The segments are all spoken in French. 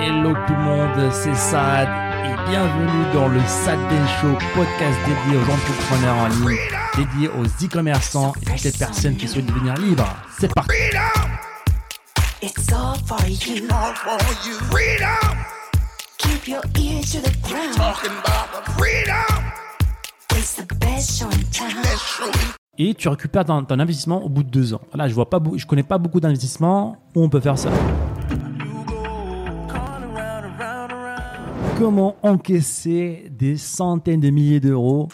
Hello tout le monde, c'est Sad et bienvenue dans le Sad Day Show, podcast dédié aux entrepreneurs en ligne, dédié aux e-commerçants et toutes les personnes qui souhaitent devenir libres. C'est parti It's all for you. all for you. Freedom, Keep your ear to the ground. talking about the freedom. It's the best show in town. Show. Et tu récupères ton, ton investissement au bout de deux ans. Là, je vois pas, je connais pas beaucoup d'investissements où on peut faire ça. Comment encaisser des centaines de milliers d'euros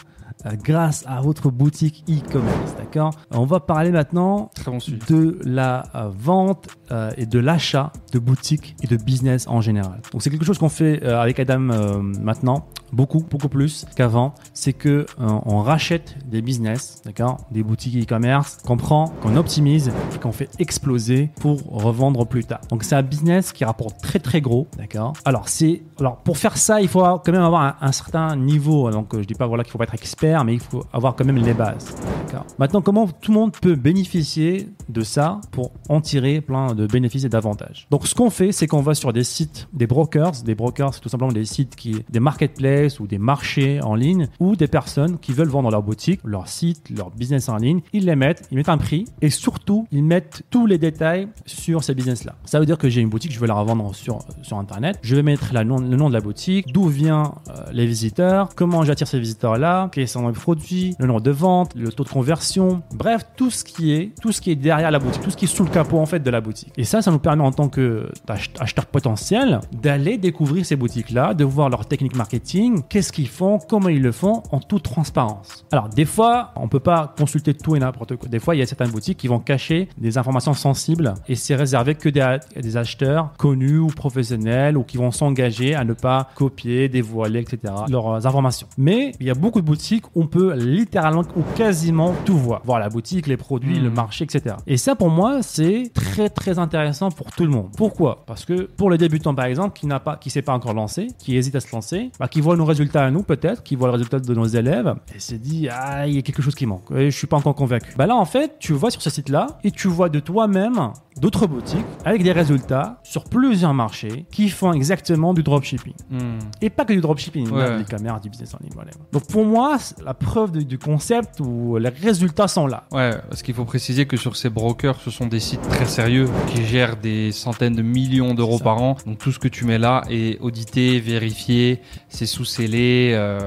grâce à votre boutique e-commerce, d'accord On va parler maintenant bon de la euh, vente euh, et de l'achat de boutiques et de business en général. Donc c'est quelque chose qu'on fait euh, avec Adam euh, maintenant, beaucoup, beaucoup plus qu'avant. C'est que euh, on rachète des business, d'accord, des boutiques e-commerce, qu'on prend, qu'on optimise et qu'on fait exploser pour revendre plus tard. Donc c'est un business qui rapporte très très gros, d'accord. Alors c'est, alors pour faire ça, il faut quand même avoir un, un certain niveau. Donc euh, je dis pas voilà qu'il faut pas être expert, mais il faut avoir quand même les bases. Maintenant, comment tout le monde peut bénéficier de ça pour en tirer plein de bénéfices et d'avantages? Donc, ce qu'on fait, c'est qu'on va sur des sites, des brokers. Des brokers, c'est tout simplement des sites qui, des marketplaces ou des marchés en ligne ou des personnes qui veulent vendre leur boutique, leur site, leur business en ligne. Ils les mettent, ils mettent un prix et surtout, ils mettent tous les détails sur ces business-là. Ça veut dire que j'ai une boutique, je veux la revendre sur, sur Internet. Je vais mettre le nom de la boutique, d'où viennent euh, les visiteurs, comment j'attire ces visiteurs-là, quels les produits, le nombre de ventes, le taux de conversion, bref, tout ce qui est, tout ce qui est derrière la boutique, tout ce qui est sous le capot en fait de la boutique. Et ça, ça nous permet en tant que ach- acheteur potentiel d'aller découvrir ces boutiques-là, de voir leur technique marketing, qu'est-ce qu'ils font, comment ils le font, en toute transparence. Alors, des fois, on peut pas consulter tout et n'importe quoi. Des fois, il y a certaines boutiques qui vont cacher des informations sensibles et c'est réservé que des, acheteurs connus ou professionnels ou qui vont s'engager à ne pas copier, dévoiler, etc. leurs informations. Mais il y a beaucoup de boutiques on peut littéralement ou quasiment tout voir. Voir la boutique, les produits, Hmm. le marché, etc. Et ça, pour moi, c'est très très intéressant pour tout le monde. Pourquoi? Parce que pour les débutants, par exemple, qui n'a pas, qui s'est pas encore lancé, qui hésite à se lancer, bah, qui voit nos résultats à nous peut-être, qui voit le résultat de nos élèves, et se dit ah il y a quelque chose qui manque, et je suis pas encore convaincu. Bah là en fait, tu vas sur ce site-là et tu vois de toi-même d'autres boutiques avec des résultats sur plusieurs marchés qui font exactement du dropshipping. Hmm. Et pas que du dropshipping, Ouais. même des caméras, du business en ligne. whatever. Donc pour moi, la preuve du, du concept où les résultats sont là. Ouais, parce qu'il faut préciser que sur ces brokers, ce sont des sites très sérieux qui gèrent des centaines de millions d'euros par an. Donc tout ce que tu mets là est audité, vérifié, c'est sous-scellé. euh,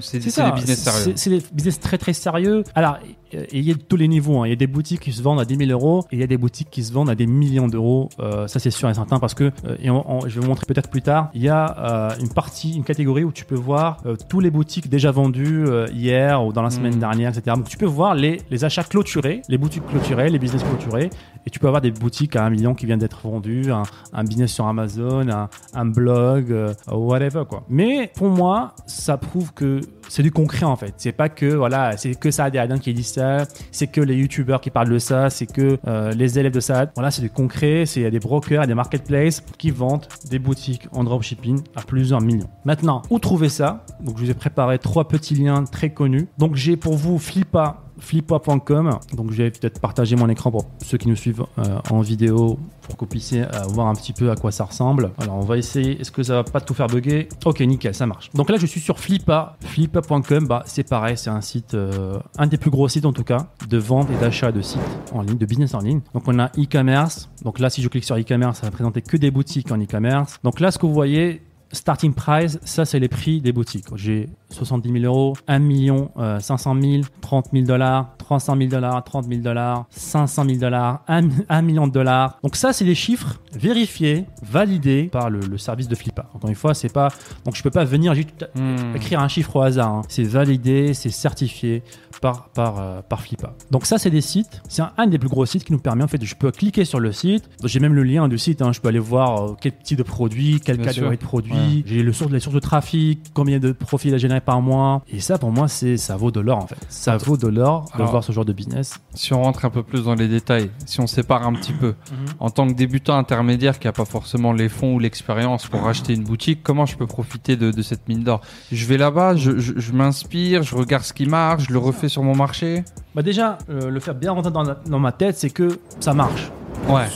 c'est des business sérieux. C'est des business très très sérieux. Alors, euh, il y a de tous les niveaux. hein. Il y a des boutiques qui se vendent à 10 000 euros et il y a des boutiques qui se vendent à des millions d'euros. Euh, ça, c'est sûr et certain parce que, euh, et on- on- je vais vous montrer peut-être plus tard, il y a euh, une partie, une catégorie où tu peux voir tous les boutiques déjà vendues hier ou dans la semaine Mm. dernière, etc. Donc, tu peux voir les, les achats clôturés, les boutiques clôturées, les business clôturés. Et tu peux avoir des boutiques à un million qui viennent d'être vendues, un, un business sur Amazon, un, un blog, euh, whatever quoi. Mais pour moi, ça prouve que c'est du concret en fait. C'est pas que voilà, c'est que et Adam qui disent ça, c'est que les youtubeurs qui parlent de ça, c'est que euh, les élèves de Saad. Voilà, c'est du concret. C'est des brokers, a des marketplaces qui vendent des boutiques en dropshipping à plusieurs millions. Maintenant, où trouver ça? Donc je vous ai préparé trois petits liens très connus. Donc j'ai pour vous Flippa flippa.com. Donc je vais peut-être partager mon écran pour ceux qui nous suivent euh, en vidéo pour que vous puissiez euh, voir un petit peu à quoi ça ressemble. Alors on va essayer, est-ce que ça va pas tout faire bugger? Ok, nickel, ça marche. Donc là je suis sur Flippa, flippa.com, bah c'est pareil, c'est un site, euh, un des plus gros sites en tout cas, de vente et d'achat de sites en ligne, de business en ligne. Donc on a e-commerce, donc là si je clique sur e-commerce, ça va présenter que des boutiques en e-commerce. Donc là ce que vous voyez, Starting price, ça c'est les prix des boutiques. J'ai 70 000 euros, 1 million euh, 500 000, 30 000 dollars, 300 000 dollars, 30 000 dollars, 500 000 dollars, 1, million de dollars. Donc ça c'est des chiffres vérifiés, validés par le, le service de Flippa. Encore une fois, c'est pas donc je peux pas venir juste Hmm. écrire un chiffre au hasard. hein. C'est validé, c'est certifié par, par, euh, par Flippa. Donc ça, c'est des sites. C'est un, un des plus gros sites qui nous permet, en fait, je peux cliquer sur le site. J'ai même le lien du site. hein. Je peux aller voir euh, quel type de produit, quelle Bien catégorie sûr. de produits. Ouais. J'ai le source, les sources de trafic, combien de profils à générer par mois. Et ça, pour moi, c'est ça vaut de l'or, en fait. Ça vaut de l'or de Alors- voir ce genre de business. Si on rentre un peu plus dans les détails, si on sépare un petit peu, en tant que débutant intermédiaire qui n'a pas forcément les fonds ou l'expérience pour acheter une boutique, comment je peux profiter de, de cette mine d'or? Je vais là-bas, je, je- je m'inspire, je regarde ce qui marche, je le refais sur mon marché? Bah déjà, euh, le faire bien rentrer dans, la- dans ma tête, c'est que ça marche. Ouais.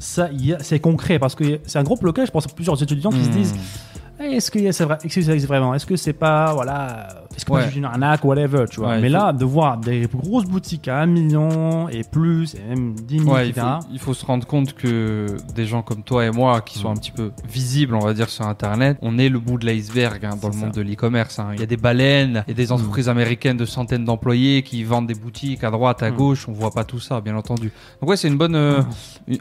ça, c'est concret parce que c'est un gros blocage. Je pense à plusieurs étudiants qui se Hmm. disent Eh, Est-ce que c'est vrai Est-ce que ça existe vraiment? Est-ce que c'est pas voilà Est-ce que Ouais. c'est une arnaque whatever tu vois Ouais, Mais là de voir des grosses boutiques à 1 million et plus et même 10 000 Ouais, il faut, il faut se rendre compte que des gens comme toi et moi, qui sont un petit peu visibles, on va dire, sur Internet, on est le bout de l'iceberg hein, dans le monde de l'e-commerce. hein. Il y a des baleines, il y a des entreprises américaines de centaines d'employés qui vendent des boutiques à droite, à Mm. gauche. On voit pas tout ça, bien entendu. Donc ouais, c'est une bonne, euh,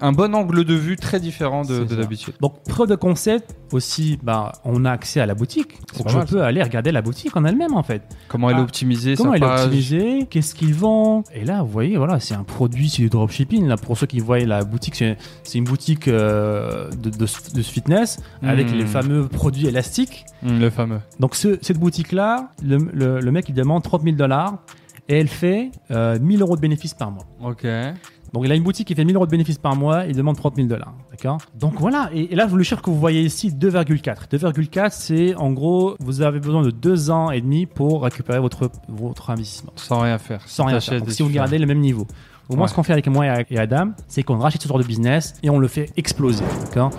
un bon angle de vue très différent de, d'habitude. Donc preuve de concept aussi bah on a accès à la boutique. Donc je mal, peux aller regarder la boutique en elle-même en fait. Comment elle est Ah, optimisée, Comment elle est optimisée Qu'est-ce qu'ils vendent Et là, vous voyez, voilà, c'est un produit, c'est du dropshipping. Là, pour ceux qui voient la boutique, c'est une boutique euh, de, de, de fitness avec Hmm. les fameux produits élastiques. Hum, le fameux. Donc, ce- cette boutique-là, le, le- le mec, il demande 30 000 dollars et elle fait euh, 1000 euros de bénéfices par mois. Ok. Donc, il a une boutique qui fait 1000 euros de bénéfices par mois, il demande 30 000 dollars. D'accord? Donc, voilà. Et, et là, le chiffre que vous voyez ici, 2,4. 2,4, c'est en gros, vous avez besoin de deux ans et demi pour récupérer votre, votre investissement Sans rien faire. sans rien faire. Donc, si vous gardez le même niveau. Au moins, Ouais. ce qu'on fait avec moi et Adam, c'est qu'on rachète ce genre de business et on le fait exploser.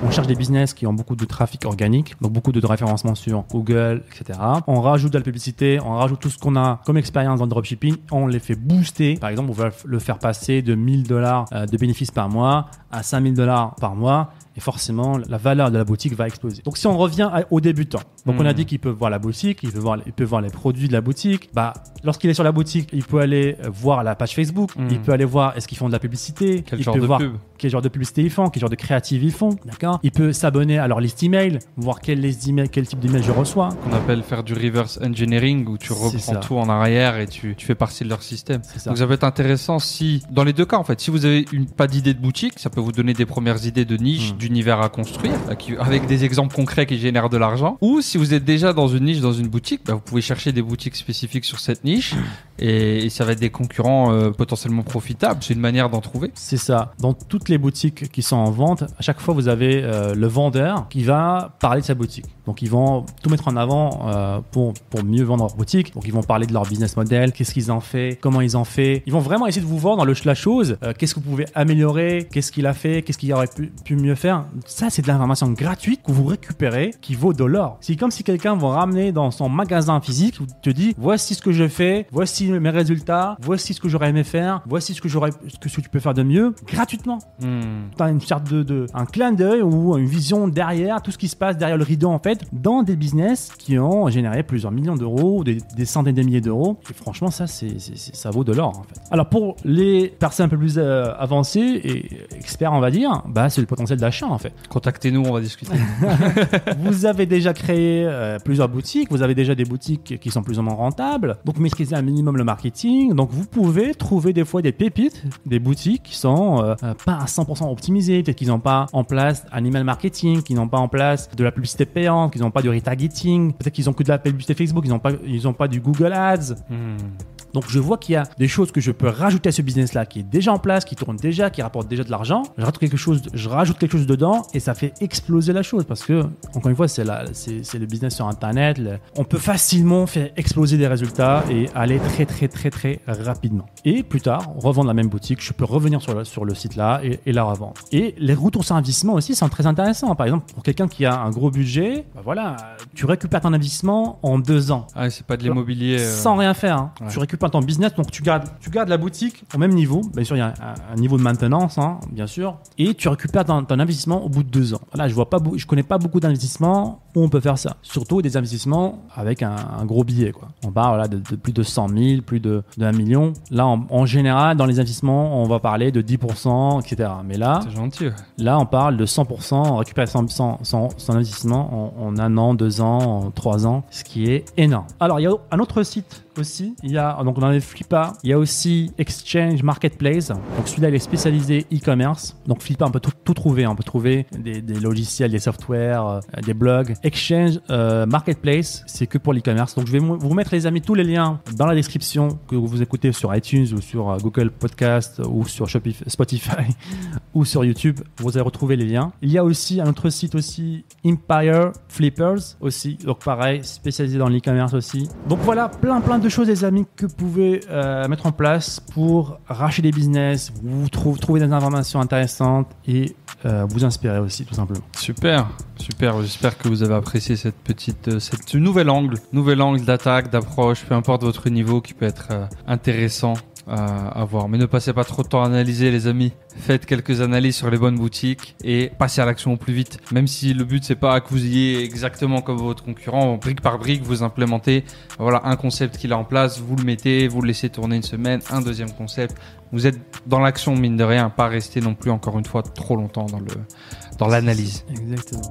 On cherche des business qui ont beaucoup de trafic organique, donc beaucoup de référencement sur Google, etc. On rajoute de la publicité, on rajoute tout ce qu'on a comme expérience dans le dropshipping, on les fait booster. Par exemple, on va le faire passer de 1000 dollars euh, de bénéfices par mois à 5000 dollars par mois. Et forcément, la valeur de la boutique va exploser. Donc, si on revient à- aux débutants, donc on a Hmm. dit qu'il peut voir la boutique, il peut voir, il peut voir les produits de la boutique. Bah, lorsqu'il est sur la boutique, il peut aller voir la page Facebook, Hmm. il peut aller voir est-ce qu'ils font de la publicité, Quel il genre peut de voir pub? Quel genre de publicité ils font, quel genre de créative ils font, d'accord? Il peut s'abonner à leur liste email, voir quelle liste email, quel type d'email je reçois. qu'on appelle faire du reverse engineering où tu reprends tout en arrière et tu, tu fais partie de leur système. Ça. Donc ça peut être intéressant si, dans les deux cas en fait, si vous avez une, pas d'idée de boutique, ça peut vous donner des premières idées de niche, Mm. d'univers à construire, avec des exemples concrets qui génèrent de l'argent. Ou si vous êtes déjà dans une niche, dans une boutique, bah, vous pouvez chercher des boutiques spécifiques sur cette niche et, ça va être des concurrents euh, potentiellement profitables. C'est une manière d'en trouver. C'est ça. Dans toutes les boutiques qui sont en vente, à chaque fois, vous avez euh, le vendeur qui va parler de sa boutique. Donc, ils vont tout mettre en avant euh, pour, pour mieux vendre leur boutique. Donc, ils vont parler de leur business model, qu'est-ce qu'ils en fait, comment ils en fait. Ils vont vraiment essayer de vous vendre le, la chose, euh, qu'est-ce que vous pouvez améliorer, qu'est-ce qu'il a fait, qu'est-ce qu'il aurait pu, pu mieux faire. Ça, c'est de l'information gratuite que vous récupérez qui vaut de l'or. C'est comme si quelqu'un vous ramener dans son magasin physique, où te dit voici ce que je fais, voici mes résultats, voici ce que j'aurais aimé faire, voici ce que j'aurais, ce que tu peux faire de mieux gratuitement. T'as une sorte de, de- un clin d'œil ou une vision derrière tout ce qui se passe derrière le rideau en fait dans des business qui ont généré plusieurs millions d'euros, des, des centaines de milliers d'euros. Et franchement, ça, c'est, ça vaut de l'or en fait. Alors pour les personnes un peu plus euh, avancées et experts, on va dire, bah c'est le potentiel d'achat en fait. Contactez-nous, on va discuter. vous avez déjà créé euh, plusieurs boutiques, vous avez déjà des boutiques qui sont plus ou moins rentables, donc maîtrisez un minimum le marketing. Donc vous pouvez trouver des fois des pépites, des boutiques qui sont euh, pas à 100% optimisées, peut-être qu'ils n'ont pas en place un email marketing, qu'ils n'ont pas en place de la publicité payante, qu'ils n'ont pas du retargeting, peut-être qu'ils ont que de la publicité Facebook, ils n'ont pas, pas du Google Ads. Donc je vois qu'il y a des choses que je peux rajouter à ce business-là qui est déjà en place, qui tourne déjà, qui rapporte déjà de l'argent. Je rajoute quelque chose, je rajoute quelque chose dedans et ça fait exploser la chose parce que encore une fois c'est le business sur internet. le- on peut facilement faire exploser des résultats et aller très très très très rapidement. Et plus tard, revendre la même boutique, je peux revenir sur le, sur le site là et, et la revendre. Et les retours sur investissement aussi sont très intéressants. Par exemple, pour quelqu'un qui a un gros budget, bah voilà, tu récupères ton investissement en deux ans Ah, c'est pas de l'immobilier. euh, sans rien faire. hein. Ouais. Tu récupères ton business, donc tu gardes, tu gardes la boutique au même niveau. Bien sûr, il y a un, niveau de maintenance, hein, bien sûr, et tu récupères ton, investissement au bout de deux ans. Là, je vois pas, je connais pas beaucoup d'investissements où on peut faire ça. Surtout des investissements avec un, un gros billet, quoi. On parle voilà, de, de plus de 100 000, plus de, de 1 million. Là, en, en général, dans les investissements, on va parler de 10%, etc. Mais là, gentil. Là, on parle de 100%, on récupère son, son, son- son investissement en, en un an, deux ans, en trois ans, ce qui est énorme. Alors, il y a un autre site aussi. Il y a, donc, on en Flippa. Il y a aussi Exchange Marketplace. Donc, celui-là, il est spécialisé e-commerce. Donc, Flippa, on peut tout, tout trouver. On peut trouver des, des logiciels, des softwares, euh, des blogs. Exchange euh, Marketplace, c'est que pour l'e-commerce. Donc je vais vous mettre les amis tous les liens dans la description que vous écoutez sur iTunes ou sur euh, Google Podcast ou sur Shopif- Spotify ou sur YouTube. Vous allez retrouver les liens. Il y a aussi un autre site aussi, Empire Flippers aussi. Donc pareil, spécialisé dans l'e-commerce aussi. Donc voilà, plein plein de choses les amis que vous pouvez euh, mettre en place pour racheter des business, vous trou- trouver des informations intéressantes et vous inspirer aussi tout simplement. Super, super. J'espère que vous avez apprécié cette petite, euh, cette ce nouvel angle, nouvel angle d'attaque, d'approche, peu importe votre niveau, qui peut être euh, intéressant à, à voir. Mais ne passez pas trop de temps à analyser, les amis. Faites quelques analyses sur les bonnes boutiques et passez à l'action au plus vite. Même si le but c'est pas que vous ayez exactement comme votre concurrent, brique par brique, vous implémentez. Voilà un concept qu'il a en place, vous le mettez, vous le laissez tourner une semaine, un deuxième concept. Vous êtes dans l'action mine de rien, pas rester non plus encore une fois trop longtemps dans le dans l'analyse. Exactement.